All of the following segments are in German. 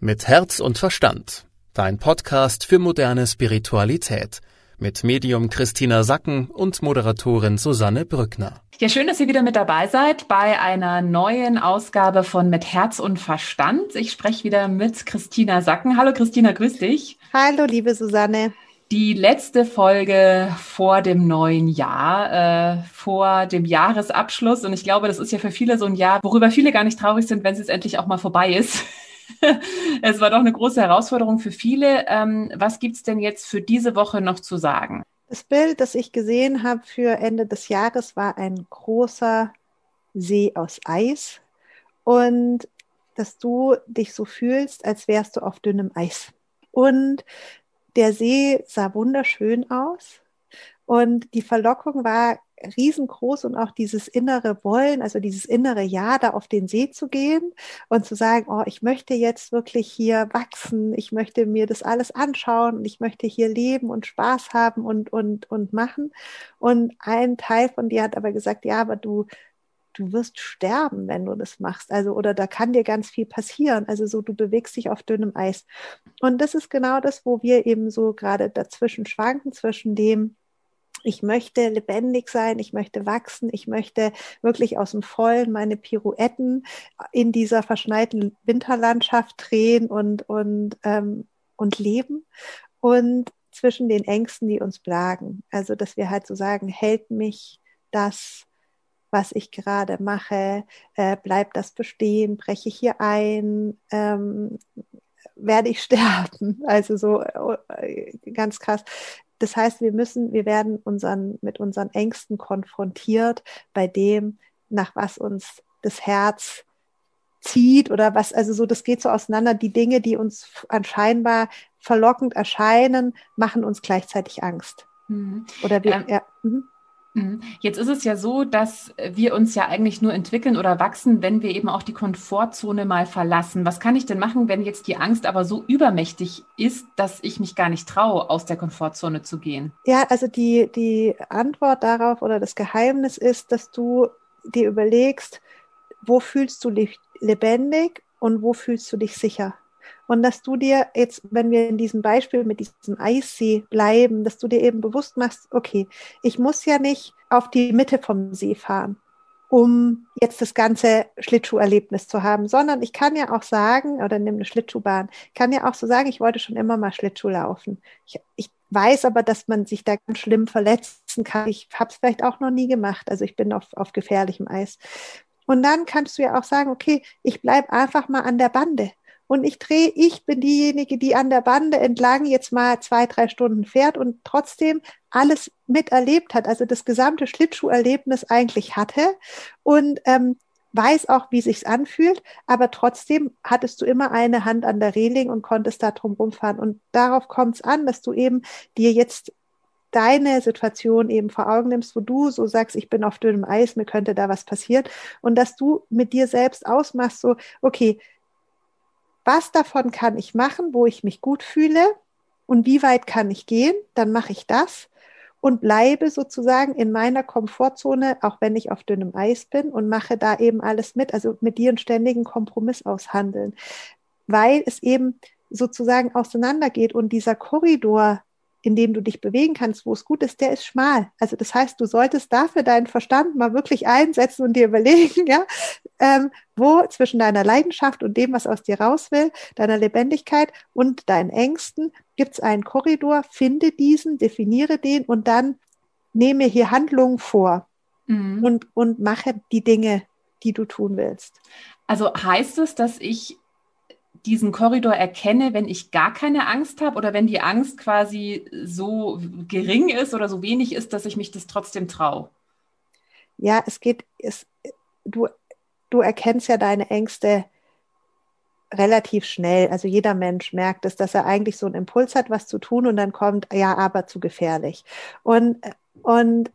Mit Herz und Verstand. Dein Podcast für moderne Spiritualität. Mit Medium Christina Sacken und Moderatorin Susanne Brückner. Ja, schön, dass ihr wieder mit dabei seid bei einer neuen Ausgabe von Mit Herz und Verstand. Ich spreche wieder mit Christina Sacken. Hallo Christina, grüß dich. Hallo, liebe Susanne. Die letzte Folge vor dem neuen Jahr, äh, vor dem Jahresabschluss. Und ich glaube, das ist ja für viele so ein Jahr, worüber viele gar nicht traurig sind, wenn es jetzt endlich auch mal vorbei ist. es war doch eine große Herausforderung für viele. Ähm, was gibt es denn jetzt für diese Woche noch zu sagen? Das Bild, das ich gesehen habe für Ende des Jahres, war ein großer See aus Eis und dass du dich so fühlst, als wärst du auf dünnem Eis. Und der See sah wunderschön aus und die Verlockung war riesengroß und auch dieses innere Wollen, also dieses innere Ja, da auf den See zu gehen und zu sagen, oh, ich möchte jetzt wirklich hier wachsen, ich möchte mir das alles anschauen und ich möchte hier leben und Spaß haben und, und, und machen. Und ein Teil von dir hat aber gesagt, ja, aber du, du wirst sterben, wenn du das machst. Also, oder da kann dir ganz viel passieren. Also, so, du bewegst dich auf dünnem Eis. Und das ist genau das, wo wir eben so gerade dazwischen schwanken, zwischen dem, ich möchte lebendig sein, ich möchte wachsen, ich möchte wirklich aus dem Vollen meine Pirouetten in dieser verschneiten Winterlandschaft drehen und, und, ähm, und leben. Und zwischen den Ängsten, die uns plagen. Also, dass wir halt so sagen, hält mich das, was ich gerade mache, äh, bleibt das bestehen, breche ich hier ein, ähm, werde ich sterben. Also so äh, ganz krass. Das heißt, wir müssen, wir werden unseren, mit unseren Ängsten konfrontiert bei dem, nach was uns das Herz zieht oder was, also so, das geht so auseinander. Die Dinge, die uns anscheinbar verlockend erscheinen, machen uns gleichzeitig Angst. Mhm. Oder wir, ähm, ja. Mhm. Mhm. Jetzt ist es ja so, dass wir uns ja eigentlich nur entwickeln oder wachsen, wenn wir eben auch die Komfortzone mal verlassen. Was kann ich denn machen, wenn jetzt die Angst aber so übermächtig ist, dass ich mich gar nicht traue, aus der Komfortzone zu gehen? Ja, also die, die Antwort darauf oder das Geheimnis ist, dass du dir überlegst, wo fühlst du dich lebendig und wo fühlst du dich sicher? Und dass du dir jetzt, wenn wir in diesem Beispiel mit diesem Eissee bleiben, dass du dir eben bewusst machst, okay, ich muss ja nicht auf die Mitte vom See fahren, um jetzt das ganze Schlittschuherlebnis zu haben, sondern ich kann ja auch sagen, oder nimm eine Schlittschuhbahn, kann ja auch so sagen, ich wollte schon immer mal Schlittschuh laufen. Ich, ich weiß aber, dass man sich da ganz schlimm verletzen kann. Ich habe es vielleicht auch noch nie gemacht. Also ich bin auf, auf gefährlichem Eis. Und dann kannst du ja auch sagen, okay, ich bleibe einfach mal an der Bande und ich drehe, ich bin diejenige, die an der Bande entlang jetzt mal zwei, drei Stunden fährt und trotzdem alles miterlebt hat, also das gesamte Schlittschuherlebnis eigentlich hatte und ähm, weiß auch, wie sich's anfühlt, aber trotzdem hattest du immer eine Hand an der Reling und konntest da drum rumfahren. Und darauf kommt es an, dass du eben dir jetzt deine Situation eben vor Augen nimmst, wo du so sagst, ich bin auf dünnem Eis, mir könnte da was passieren und dass du mit dir selbst ausmachst, so, okay, was davon kann ich machen, wo ich mich gut fühle und wie weit kann ich gehen, dann mache ich das und bleibe sozusagen in meiner Komfortzone, auch wenn ich auf dünnem Eis bin und mache da eben alles mit, also mit dir einen ständigen Kompromiss aushandeln, weil es eben sozusagen auseinandergeht und dieser Korridor in dem du dich bewegen kannst, wo es gut ist, der ist schmal. Also das heißt, du solltest dafür deinen Verstand mal wirklich einsetzen und dir überlegen, ja, ähm, wo zwischen deiner Leidenschaft und dem, was aus dir raus will, deiner Lebendigkeit und deinen Ängsten, gibt es einen Korridor, finde diesen, definiere den und dann nehme hier Handlungen vor mhm. und, und mache die Dinge, die du tun willst. Also heißt es, dass ich diesen Korridor erkenne, wenn ich gar keine Angst habe oder wenn die Angst quasi so gering ist oder so wenig ist, dass ich mich das trotzdem traue? Ja, es geht, es, du, du erkennst ja deine Ängste relativ schnell. Also jeder Mensch merkt es, dass er eigentlich so einen Impuls hat, was zu tun und dann kommt, ja, aber zu gefährlich. Und, und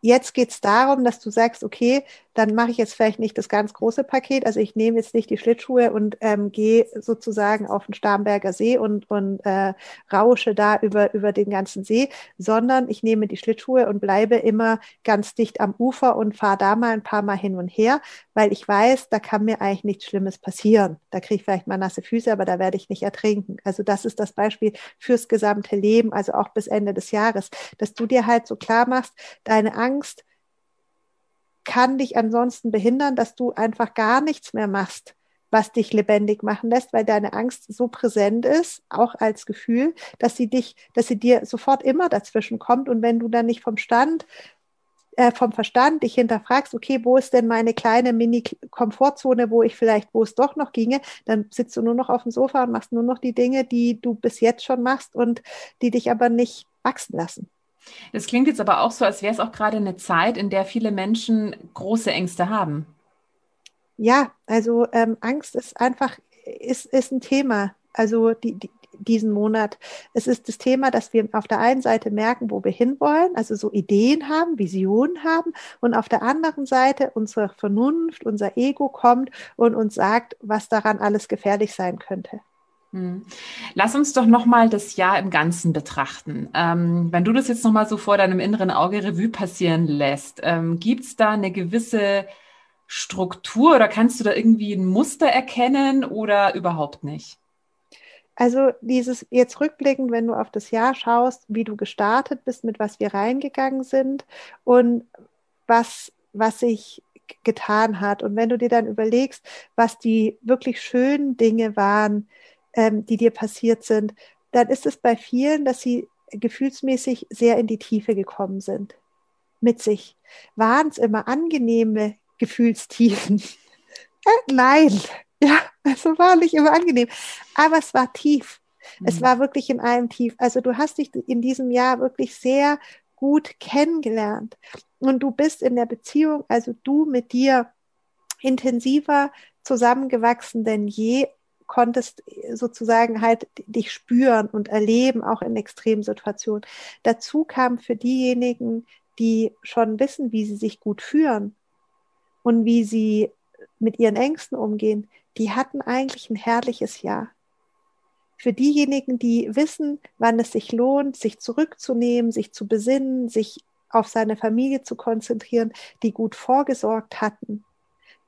jetzt geht es darum, dass du sagst, okay, dann mache ich jetzt vielleicht nicht das ganz große Paket. Also ich nehme jetzt nicht die Schlittschuhe und ähm, gehe sozusagen auf den Starnberger See und, und äh, rausche da über, über den ganzen See, sondern ich nehme die Schlittschuhe und bleibe immer ganz dicht am Ufer und fahre da mal ein paar Mal hin und her, weil ich weiß, da kann mir eigentlich nichts Schlimmes passieren. Da kriege ich vielleicht mal nasse Füße, aber da werde ich nicht ertrinken. Also das ist das Beispiel fürs gesamte Leben, also auch bis Ende des Jahres, dass du dir halt so klar machst, deine Angst kann dich ansonsten behindern, dass du einfach gar nichts mehr machst, was dich lebendig machen lässt, weil deine Angst so präsent ist, auch als Gefühl, dass sie dich, dass sie dir sofort immer dazwischen kommt. Und wenn du dann nicht vom Stand, äh, vom Verstand dich hinterfragst, okay, wo ist denn meine kleine Mini-Komfortzone, wo ich vielleicht, wo es doch noch ginge, dann sitzt du nur noch auf dem Sofa und machst nur noch die Dinge, die du bis jetzt schon machst und die dich aber nicht wachsen lassen. Das klingt jetzt aber auch so, als wäre es auch gerade eine Zeit, in der viele Menschen große Ängste haben. Ja, also ähm, Angst ist einfach, ist, ist ein Thema. Also die, die, diesen Monat. Es ist das Thema, dass wir auf der einen Seite merken, wo wir hinwollen, also so Ideen haben, Visionen haben und auf der anderen Seite unsere Vernunft, unser Ego kommt und uns sagt, was daran alles gefährlich sein könnte. Hm. Lass uns doch nochmal das Jahr im Ganzen betrachten. Ähm, wenn du das jetzt nochmal so vor deinem inneren Auge Revue passieren lässt, ähm, gibt es da eine gewisse Struktur oder kannst du da irgendwie ein Muster erkennen oder überhaupt nicht? Also dieses jetzt rückblickend, wenn du auf das Jahr schaust, wie du gestartet bist, mit was wir reingegangen sind und was, was sich getan hat. Und wenn du dir dann überlegst, was die wirklich schönen Dinge waren, ähm, die dir passiert sind, dann ist es bei vielen, dass sie gefühlsmäßig sehr in die Tiefe gekommen sind. Mit sich. Waren es immer angenehme Gefühlstiefen? äh, nein. Ja, also war nicht immer angenehm. Aber es war tief. Mhm. Es war wirklich in einem Tief. Also du hast dich in diesem Jahr wirklich sehr gut kennengelernt. Und du bist in der Beziehung, also du mit dir, intensiver zusammengewachsen denn je konntest sozusagen halt dich spüren und erleben, auch in Extremsituationen. Dazu kam für diejenigen, die schon wissen, wie sie sich gut führen und wie sie mit ihren Ängsten umgehen, die hatten eigentlich ein herrliches Jahr. Für diejenigen, die wissen, wann es sich lohnt, sich zurückzunehmen, sich zu besinnen, sich auf seine Familie zu konzentrieren, die gut vorgesorgt hatten,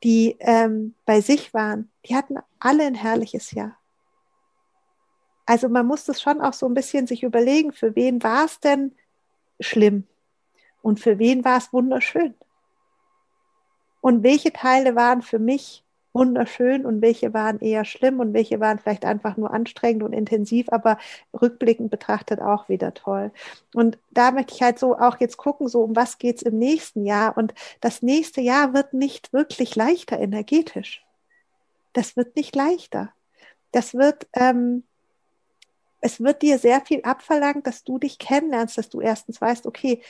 die ähm, bei sich waren, die hatten alle ein herrliches Jahr. Also man muss das schon auch so ein bisschen sich überlegen, für wen war es denn schlimm und für wen war es wunderschön. Und welche Teile waren für mich wunderschön und welche waren eher schlimm und welche waren vielleicht einfach nur anstrengend und intensiv, aber rückblickend betrachtet auch wieder toll. Und da möchte ich halt so auch jetzt gucken, so um was geht es im nächsten Jahr. Und das nächste Jahr wird nicht wirklich leichter energetisch. Das wird nicht leichter. Das wird, ähm, es wird dir sehr viel abverlangt, dass du dich kennenlernst, dass du erstens weißt, okay,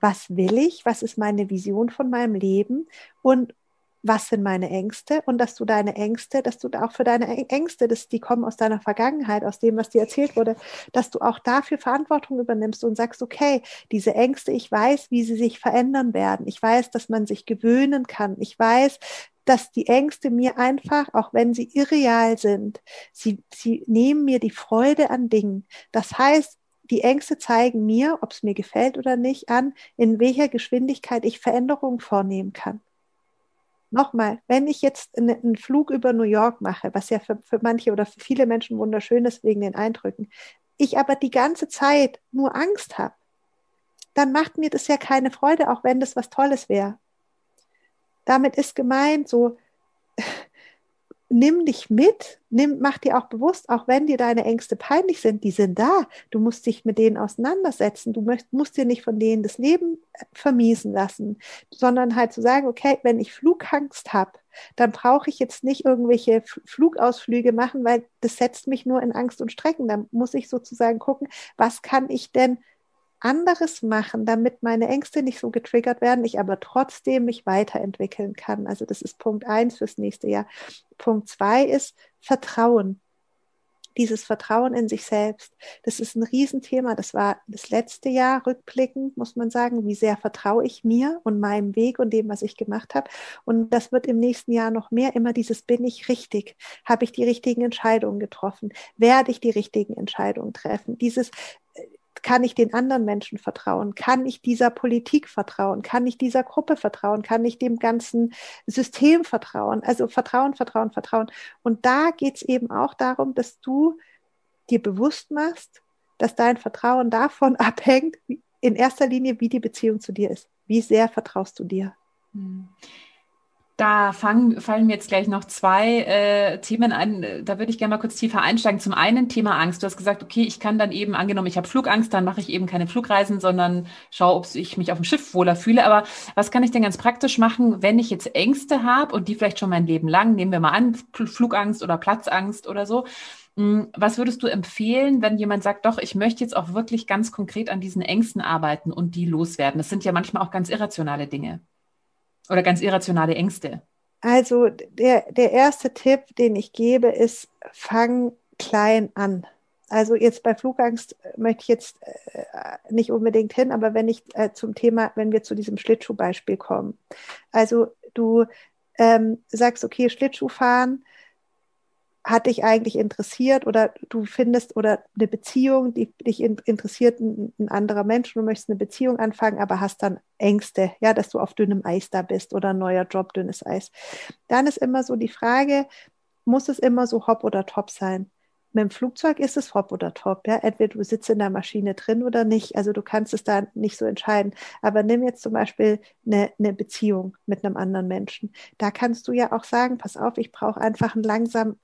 was will ich, was ist meine Vision von meinem Leben und was sind meine Ängste und dass du deine Ängste, dass du auch für deine Ängste, dass die kommen aus deiner Vergangenheit, aus dem, was dir erzählt wurde, dass du auch dafür Verantwortung übernimmst und sagst, okay, diese Ängste, ich weiß, wie sie sich verändern werden. Ich weiß, dass man sich gewöhnen kann. Ich weiß, dass die Ängste mir einfach, auch wenn sie irreal sind, sie, sie nehmen mir die Freude an Dingen. Das heißt, die Ängste zeigen mir, ob es mir gefällt oder nicht, an, in welcher Geschwindigkeit ich Veränderungen vornehmen kann nochmal, wenn ich jetzt einen Flug über New York mache, was ja für, für manche oder für viele Menschen wunderschön ist wegen den Eindrücken, ich aber die ganze Zeit nur Angst habe, dann macht mir das ja keine Freude, auch wenn das was Tolles wäre. Damit ist gemeint, so nimm dich mit, nimm, mach dir auch bewusst, auch wenn dir deine Ängste peinlich sind, die sind da. Du musst dich mit denen auseinandersetzen. Du möcht, musst dir nicht von denen das Leben äh, vermiesen lassen, sondern halt zu sagen, okay, wenn ich Flugangst habe, dann brauche ich jetzt nicht irgendwelche Flugausflüge machen, weil das setzt mich nur in Angst und Strecken. Dann muss ich sozusagen gucken, was kann ich denn anderes machen, damit meine Ängste nicht so getriggert werden, ich aber trotzdem mich weiterentwickeln kann. Also das ist Punkt eins fürs nächste Jahr. Punkt zwei ist Vertrauen. dieses Vertrauen in sich selbst. Das ist ein Riesenthema. Das war das letzte Jahr rückblickend, muss man sagen. Wie sehr vertraue ich mir und meinem Weg und dem, was ich gemacht habe? Und das wird im nächsten Jahr noch mehr immer dieses bin ich richtig? Habe ich die richtigen Entscheidungen getroffen? Werde ich die richtigen Entscheidungen treffen? Dieses kann ich den anderen Menschen vertrauen? Kann ich dieser Politik vertrauen? Kann ich dieser Gruppe vertrauen? Kann ich dem ganzen System vertrauen? Also Vertrauen, Vertrauen, Vertrauen. Und da geht es eben auch darum, dass du dir bewusst machst, dass dein Vertrauen davon abhängt, in erster Linie, wie die Beziehung zu dir ist. Wie sehr vertraust du dir? Da fangen, fallen mir jetzt gleich noch zwei äh, Themen ein. Da würde ich gerne mal kurz tiefer einsteigen. Zum einen Thema Angst. Du hast gesagt, okay, ich kann dann eben, angenommen, ich habe Flugangst, dann mache ich eben keine Flugreisen, sondern schaue, ob ich mich auf dem Schiff wohler fühle. Aber was kann ich denn ganz praktisch machen, wenn ich jetzt Ängste habe und die vielleicht schon mein Leben lang, nehmen wir mal an, Flugangst oder Platzangst oder so. Hm, was würdest du empfehlen, wenn jemand sagt, doch, ich möchte jetzt auch wirklich ganz konkret an diesen Ängsten arbeiten und die loswerden? Das sind ja manchmal auch ganz irrationale Dinge. Oder ganz irrationale Ängste? Also der, der erste Tipp, den ich gebe, ist, fang klein an. Also jetzt bei Flugangst möchte ich jetzt äh, nicht unbedingt hin, aber wenn ich äh, zum Thema, wenn wir zu diesem Schlittschuhbeispiel kommen. Also du ähm, sagst, okay, Schlittschuh fahren, hat dich eigentlich interessiert oder du findest oder eine Beziehung, die dich interessiert, ein, ein, anderer Mensch, du möchtest eine Beziehung anfangen, aber hast dann Ängste, ja, dass du auf dünnem Eis da bist oder ein neuer Job, dünnes Eis. Dann ist immer so die Frage, muss es immer so hopp oder top sein? Mit dem Flugzeug ist es hopp oder top. Ja? Entweder du sitzt in der Maschine drin oder nicht. Also du kannst es da nicht so entscheiden. Aber nimm jetzt zum Beispiel eine, eine Beziehung mit einem anderen Menschen. Da kannst du ja auch sagen, pass auf, ich brauche einfach ein langsam,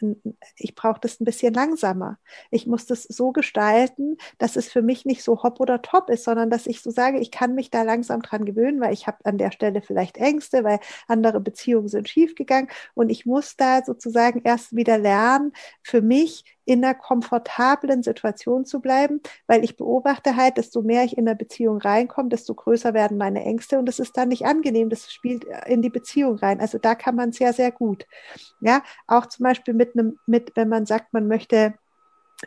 ich brauche das ein bisschen langsamer. Ich muss das so gestalten, dass es für mich nicht so hopp oder top ist, sondern dass ich so sage, ich kann mich da langsam dran gewöhnen, weil ich habe an der Stelle vielleicht Ängste, weil andere Beziehungen sind schiefgegangen und ich muss da sozusagen erst wieder lernen, für mich in einer komfortablen Situation zu bleiben, weil ich beobachte halt, desto mehr ich in der Beziehung reinkomme, desto größer werden meine Ängste und das ist dann nicht angenehm, das spielt in die Beziehung rein. Also da kann man sehr, sehr gut. Ja, auch zum Beispiel mit einem, mit, wenn man sagt, man möchte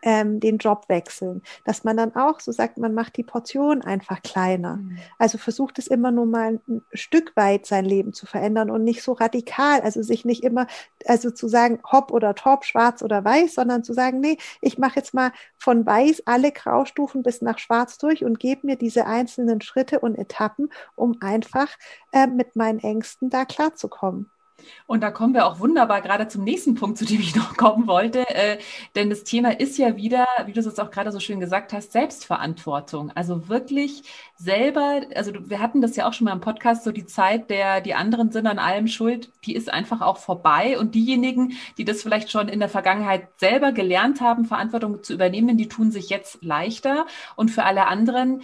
ähm, den Job wechseln. Dass man dann auch so sagt, man macht die Portion einfach kleiner. Mhm. Also versucht es immer nur mal ein Stück weit sein Leben zu verändern und nicht so radikal. Also sich nicht immer, also zu sagen, hopp oder top, schwarz oder weiß, sondern zu sagen, nee, ich mache jetzt mal von weiß alle Graustufen bis nach schwarz durch und gebe mir diese einzelnen Schritte und Etappen, um einfach äh, mit meinen Ängsten da klarzukommen. Und da kommen wir auch wunderbar gerade zum nächsten Punkt, zu dem ich noch kommen wollte. Äh, denn das Thema ist ja wieder, wie du es jetzt auch gerade so schön gesagt hast, Selbstverantwortung. Also wirklich selber, also wir hatten das ja auch schon mal im Podcast, so die Zeit der, die anderen sind an allem schuld, die ist einfach auch vorbei. Und diejenigen, die das vielleicht schon in der Vergangenheit selber gelernt haben, Verantwortung zu übernehmen, die tun sich jetzt leichter. Und für alle anderen,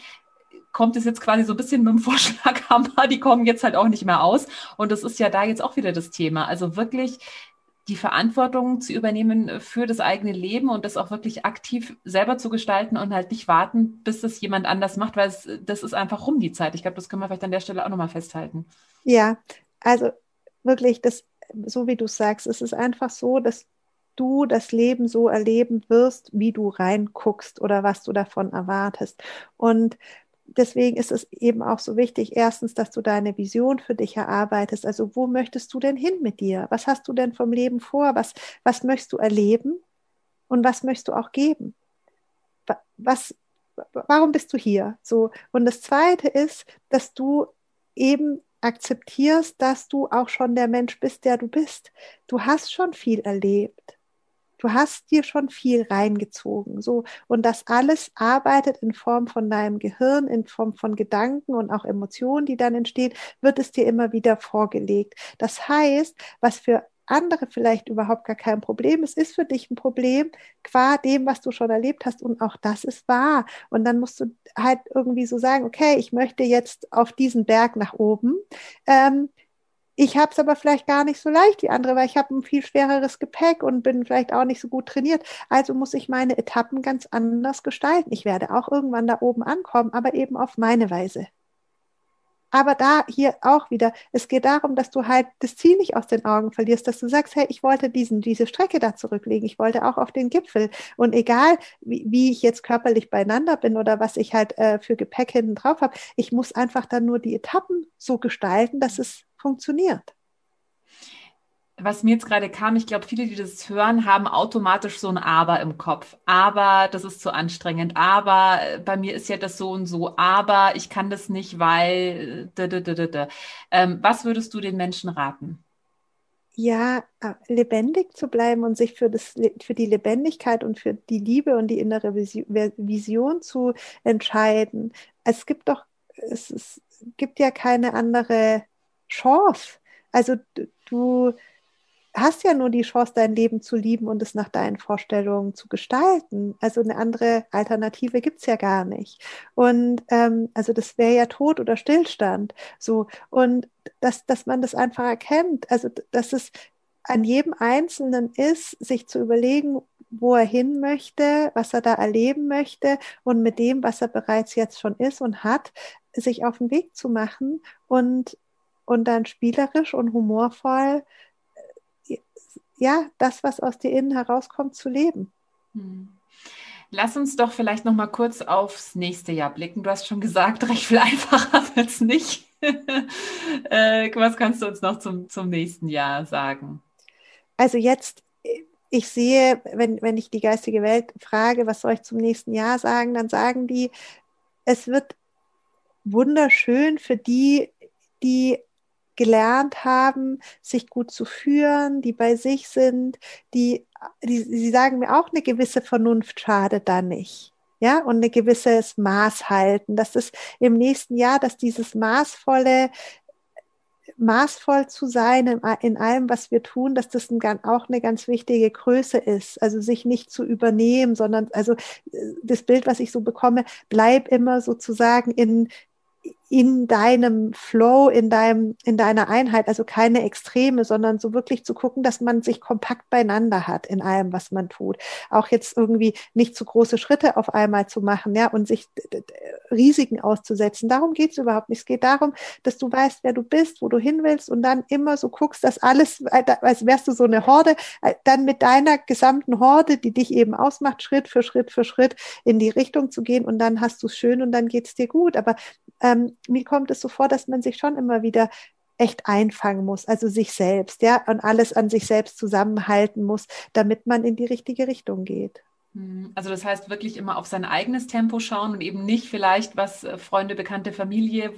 kommt es jetzt quasi so ein bisschen mit dem Vorschlaghammer, die kommen jetzt halt auch nicht mehr aus. Und das ist ja da jetzt auch wieder das Thema. Also wirklich die Verantwortung zu übernehmen für das eigene Leben und das auch wirklich aktiv selber zu gestalten und halt nicht warten, bis das jemand anders macht, weil es, das ist einfach rum die Zeit. Ich glaube, das können wir vielleicht an der Stelle auch nochmal festhalten. Ja, also wirklich, das, so wie du sagst, es ist einfach so, dass du das Leben so erleben wirst, wie du reinguckst oder was du davon erwartest. Und deswegen ist es eben auch so wichtig, erstens, dass du deine Vision für dich erarbeitest. Also wo möchtest du denn hin mit dir? Was hast du denn vom Leben vor? Was, was möchtest du erleben? Und was möchtest du auch geben? Was, warum bist du hier? So. Und das zweite ist, dass du eben akzeptierst, dass du auch schon der Mensch bist, der du bist. Du hast schon viel erlebt. Du hast dir schon viel reingezogen, so. Und das alles arbeitet in Form von deinem Gehirn, in Form von Gedanken und auch Emotionen, die dann entstehen, wird es dir immer wieder vorgelegt. Das heißt, was für andere vielleicht überhaupt gar kein Problem ist, ist für dich ein Problem qua dem, was du schon erlebt hast. Und auch das ist wahr. Und dann musst du halt irgendwie so sagen, okay, ich möchte jetzt auf diesen Berg nach oben. Ähm, ich habe es aber vielleicht gar nicht so leicht wie andere, weil ich habe ein viel schwereres Gepäck und bin vielleicht auch nicht so gut trainiert. Also muss ich meine Etappen ganz anders gestalten. Ich werde auch irgendwann da oben ankommen, aber eben auf meine Weise. aber da hier auch wieder, es geht darum, dass du halt das Ziel nicht aus den Augen verlierst, dass du sagst, hey, ich wollte diesen, diese Strecke da zurücklegen, ich wollte auch auf den Gipfel. Und egal, wie, wie ich jetzt körperlich beieinander bin oder was ich halt äh, für Gepäck hinten drauf habe, ich muss einfach dann nur die Etappen so gestalten, dass es funktioniert was mir jetzt gerade kam, ich glaube, viele, die das hören, haben automatisch so ein Aber im Kopf. Aber das ist zu anstrengend. Aber äh, bei mir ist ja das so und so. Aber ich kann das nicht, weil. Äh, ähm, was würdest du den Menschen raten? Ja, äh, lebendig zu bleiben und sich für, das, für die Lebendigkeit und für die Liebe und die innere Vision zu entscheiden. Es gibt doch, es, es gibt ja keine andere Chance. Also du, hast ja nur die Chance, dein Leben zu lieben und es nach deinen Vorstellungen zu gestalten. Also eine andere Alternative gibt's ja gar nicht. Und ähm, also das wäre ja Tod oder Stillstand. So. Und dass, dass man das einfach erkennt, also dass es an jedem Einzelnen ist, sich zu überlegen, wo er hin möchte, was er da erleben möchte und mit dem, was er bereits jetzt schon ist und hat, sich auf den Weg zu machen und, und dann spielerisch und humorvoll ja, das, was aus dir innen herauskommt, zu leben. Hm. Lass uns doch vielleicht noch mal kurz aufs nächste Jahr blicken. Du hast schon gesagt, recht viel einfacher wird es nicht. äh, was kannst du uns noch zum, zum nächsten Jahr sagen? Also jetzt, ich sehe, wenn, wenn ich die geistige Welt frage, was soll ich zum nächsten Jahr sagen, dann sagen die, es wird wunderschön für die, die gelernt haben, sich gut zu führen, die bei sich sind, die, die sie sagen mir auch, eine gewisse Vernunft schadet da nicht. Ja, und ein gewisses Maß halten, dass es im nächsten Jahr, dass dieses maßvolle, maßvoll zu sein in, in allem, was wir tun, dass das ein, auch eine ganz wichtige Größe ist. Also sich nicht zu übernehmen, sondern also das Bild, was ich so bekomme, bleib immer sozusagen in, in deinem Flow, in deinem, in deiner Einheit, also keine Extreme, sondern so wirklich zu gucken, dass man sich kompakt beieinander hat in allem, was man tut. Auch jetzt irgendwie nicht zu große Schritte auf einmal zu machen, ja, und sich Risiken auszusetzen. Darum geht es überhaupt nicht. Es geht darum, dass du weißt, wer du bist, wo du hin willst und dann immer so guckst, dass alles, als wärst du so eine Horde, äh, dann mit deiner gesamten Horde, die dich eben ausmacht, Schritt für Schritt für Schritt in die Richtung zu gehen und dann hast du es schön und dann geht es dir gut. Aber ähm, mir kommt es so vor, dass man sich schon immer wieder echt einfangen muss, also sich selbst, ja, und alles an sich selbst zusammenhalten muss, damit man in die richtige Richtung geht. Hm, also das heißt wirklich immer auf sein eigenes Tempo schauen und eben nicht vielleicht, was äh, Freunde, Bekannte, Familie,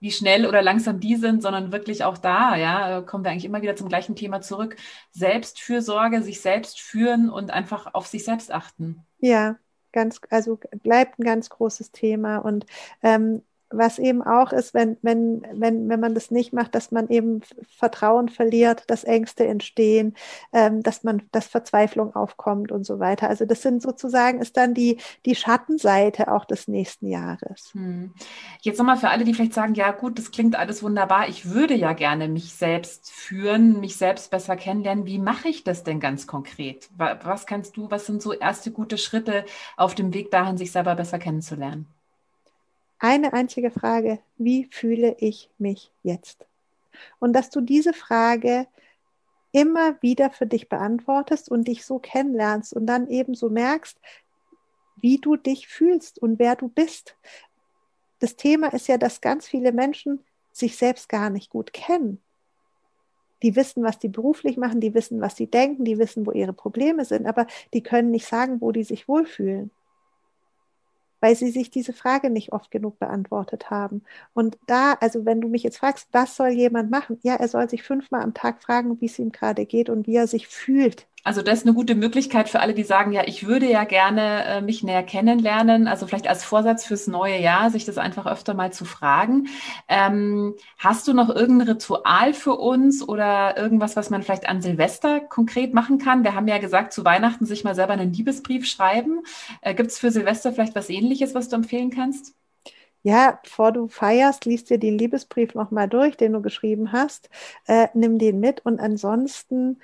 wie schnell oder langsam die sind, sondern wirklich auch da, ja, kommen wir eigentlich immer wieder zum gleichen Thema zurück. Selbstfürsorge, sich selbst führen und einfach auf sich selbst achten. Ja, ganz, also bleibt ein ganz großes Thema und ähm, was eben auch ist, wenn, wenn, wenn, wenn man das nicht macht, dass man eben Vertrauen verliert, dass Ängste entstehen, ähm, dass man, dass Verzweiflung aufkommt und so weiter. Also das sind sozusagen, ist dann die, die Schattenseite auch des nächsten Jahres. Hm. Jetzt nochmal für alle, die vielleicht sagen, ja gut, das klingt alles wunderbar, ich würde ja gerne mich selbst führen, mich selbst besser kennenlernen. Wie mache ich das denn ganz konkret? Was kannst du, was sind so erste gute Schritte auf dem Weg dahin, sich selber besser kennenzulernen? Eine einzige Frage, wie fühle ich mich jetzt? Und dass du diese Frage immer wieder für dich beantwortest und dich so kennenlernst und dann eben so merkst, wie du dich fühlst und wer du bist. Das Thema ist ja, dass ganz viele Menschen sich selbst gar nicht gut kennen. Die wissen, was die beruflich machen, die wissen, was sie denken, die wissen, wo ihre Probleme sind, aber die können nicht sagen, wo die sich wohlfühlen weil sie sich diese Frage nicht oft genug beantwortet haben. Und da, also wenn du mich jetzt fragst, was soll jemand machen? Ja, er soll sich fünfmal am Tag fragen, wie es ihm gerade geht und wie er sich fühlt. Also das ist eine gute Möglichkeit für alle, die sagen, ja, ich würde ja gerne äh, mich näher kennenlernen. Also vielleicht als Vorsatz fürs neue Jahr, sich das einfach öfter mal zu fragen. Ähm, hast du noch irgendein Ritual für uns oder irgendwas, was man vielleicht an Silvester konkret machen kann? Wir haben ja gesagt, zu Weihnachten sich mal selber einen Liebesbrief schreiben. Äh, Gibt es für Silvester vielleicht was ähnliches, was du empfehlen kannst? ja, bevor du feierst, liest dir den Liebesbrief nochmal durch, den du geschrieben hast, äh, nimm den mit und ansonsten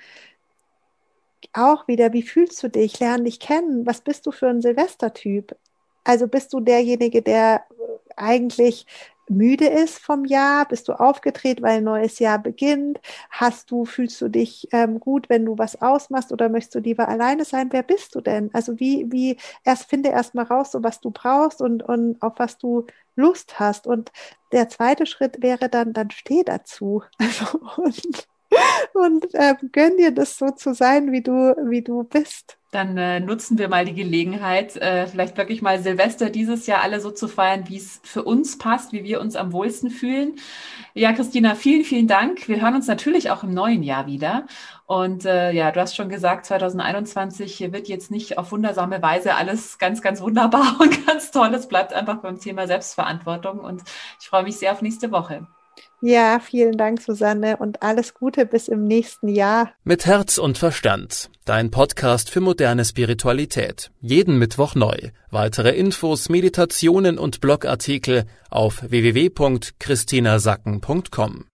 auch wieder, wie fühlst du dich? Lerne dich kennen. Was bist du für ein Silvestertyp? Also bist du derjenige, der eigentlich müde ist vom Jahr? Bist du aufgedreht, weil ein neues Jahr beginnt? Hast du, fühlst du dich ähm, gut, wenn du was ausmachst oder möchtest du lieber alleine sein? Wer bist du denn? Also wie, wie, erst finde erst mal raus, so was du brauchst und, und auf was du Lust hast. Und der zweite Schritt wäre dann, dann steh dazu. Also, und, und ähm, gönn dir das so zu sein, wie du, wie du bist. Dann äh, nutzen wir mal die Gelegenheit, äh, vielleicht wirklich mal Silvester dieses Jahr alle so zu feiern, wie es für uns passt, wie wir uns am wohlsten fühlen. Ja, Christina, vielen, vielen Dank. Wir hören uns natürlich auch im neuen Jahr wieder. Und äh, ja, du hast schon gesagt, 2021 wird jetzt nicht auf wundersame Weise alles ganz, ganz wunderbar und ganz toll. Es bleibt einfach beim Thema Selbstverantwortung. Und ich freue mich sehr auf nächste Woche. Ja, vielen Dank, Susanne, und alles Gute bis im nächsten Jahr. Mit Herz und Verstand. Dein Podcast für moderne Spiritualität. Jeden Mittwoch neu. Weitere Infos, Meditationen und Blogartikel auf www.christinasacken.com.